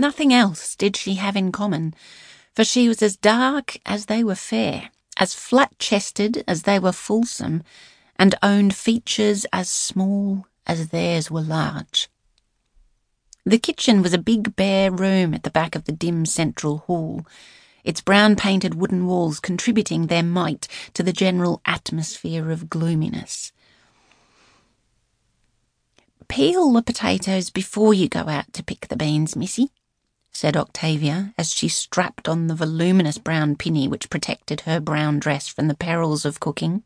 Nothing else did she have in common, for she was as dark as they were fair, as flat chested as they were fulsome, and owned features as small as theirs were large. The kitchen was a big bare room at the back of the dim central hall, its brown painted wooden walls contributing their mite to the general atmosphere of gloominess. Peel the potatoes before you go out to pick the beans, missy, said Octavia as she strapped on the voluminous brown pinny which protected her brown dress from the perils of cooking.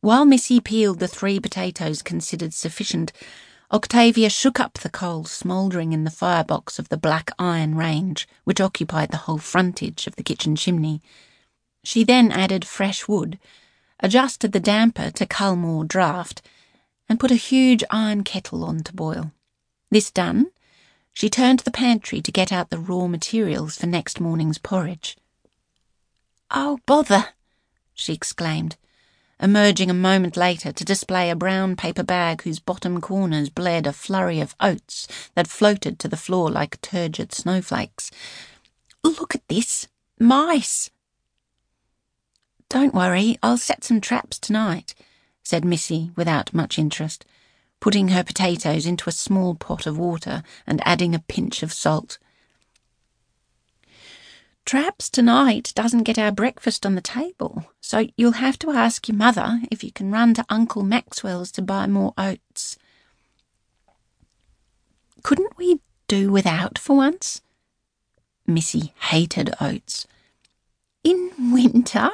While Missy peeled the three potatoes considered sufficient, Octavia shook up the coals smouldering in the firebox of the black iron range, which occupied the whole frontage of the kitchen chimney. She then added fresh wood, adjusted the damper to cull more draught, and put a huge iron kettle on to boil. This done, she turned to the pantry to get out the raw materials for next morning's porridge. Oh, bother! she exclaimed emerging a moment later to display a brown paper bag whose bottom corners bled a flurry of oats that floated to the floor like turgid snowflakes. Look at this! Mice! Don't worry, I'll set some traps tonight, said Missy without much interest, putting her potatoes into a small pot of water and adding a pinch of salt. Traps tonight doesn't get our breakfast on the table, so you'll have to ask your mother if you can run to Uncle Maxwell's to buy more oats. Couldn't we do without for once? Missy hated oats. In winter?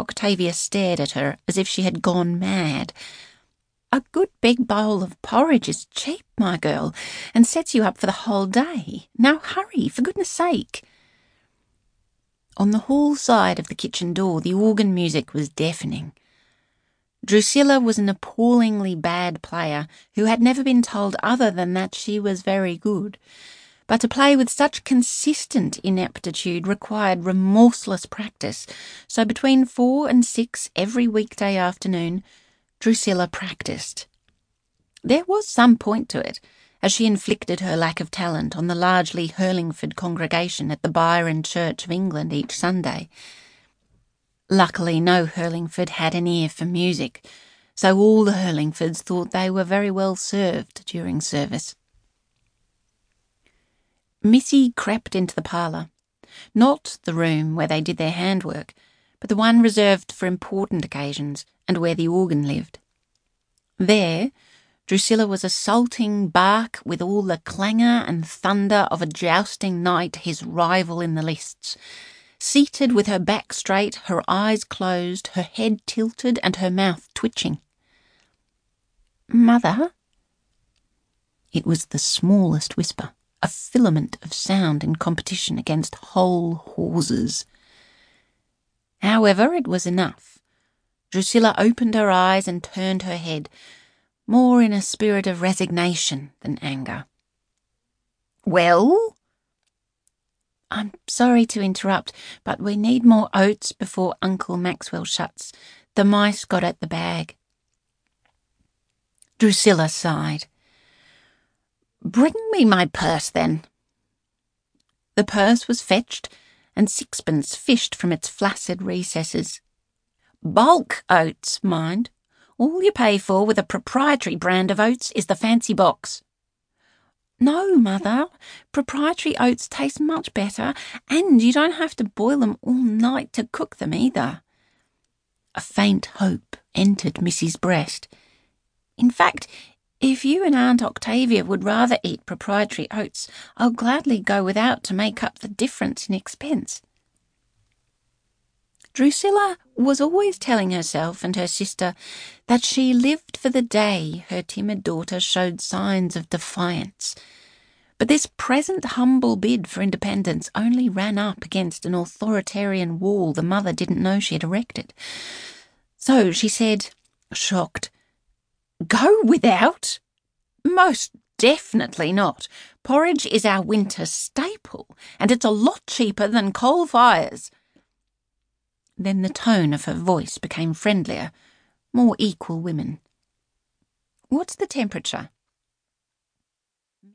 Octavia stared at her as if she had gone mad. A good big bowl of porridge is cheap, my girl, and sets you up for the whole day. Now hurry, for goodness sake. On the hall side of the kitchen door, the organ music was deafening. Drusilla was an appallingly bad player who had never been told other than that she was very good. But to play with such consistent ineptitude required remorseless practice, so between four and six every weekday afternoon, Drusilla practiced. There was some point to it as she inflicted her lack of talent on the largely Hurlingford congregation at the Byron Church of England each Sunday. Luckily, no Hurlingford had an ear for music, so all the Hurlingfords thought they were very well served during service. Missy crept into the parlour, not the room where they did their handwork, but the one reserved for important occasions and where the organ lived. There, Drusilla was assaulting Bach with all the clangour and thunder of a jousting knight his rival in the lists. Seated with her back straight, her eyes closed, her head tilted, and her mouth twitching. Mother? It was the smallest whisper, a filament of sound in competition against whole hawsers. However, it was enough. Drusilla opened her eyes and turned her head more in a spirit of resignation than anger. Well? I'm sorry to interrupt, but we need more oats before Uncle Maxwell shuts. The mice got at the bag. Drusilla sighed. Bring me my purse, then. The purse was fetched, and sixpence fished from its flaccid recesses. Bulk oats, mind. All you pay for with a proprietary brand of oats is the fancy box. No, Mother. Proprietary oats taste much better, and you don't have to boil them all night to cook them either. A faint hope entered Missy's breast. In fact, if you and Aunt Octavia would rather eat proprietary oats, I'll gladly go without to make up the difference in expense. Drusilla was always telling herself and her sister that she lived for the day her timid daughter showed signs of defiance. But this present humble bid for independence only ran up against an authoritarian wall the mother didn't know she had erected. So she said, shocked, Go without? Most definitely not. Porridge is our winter staple, and it's a lot cheaper than coal fires. Then the tone of her voice became friendlier, more equal women. What's the temperature?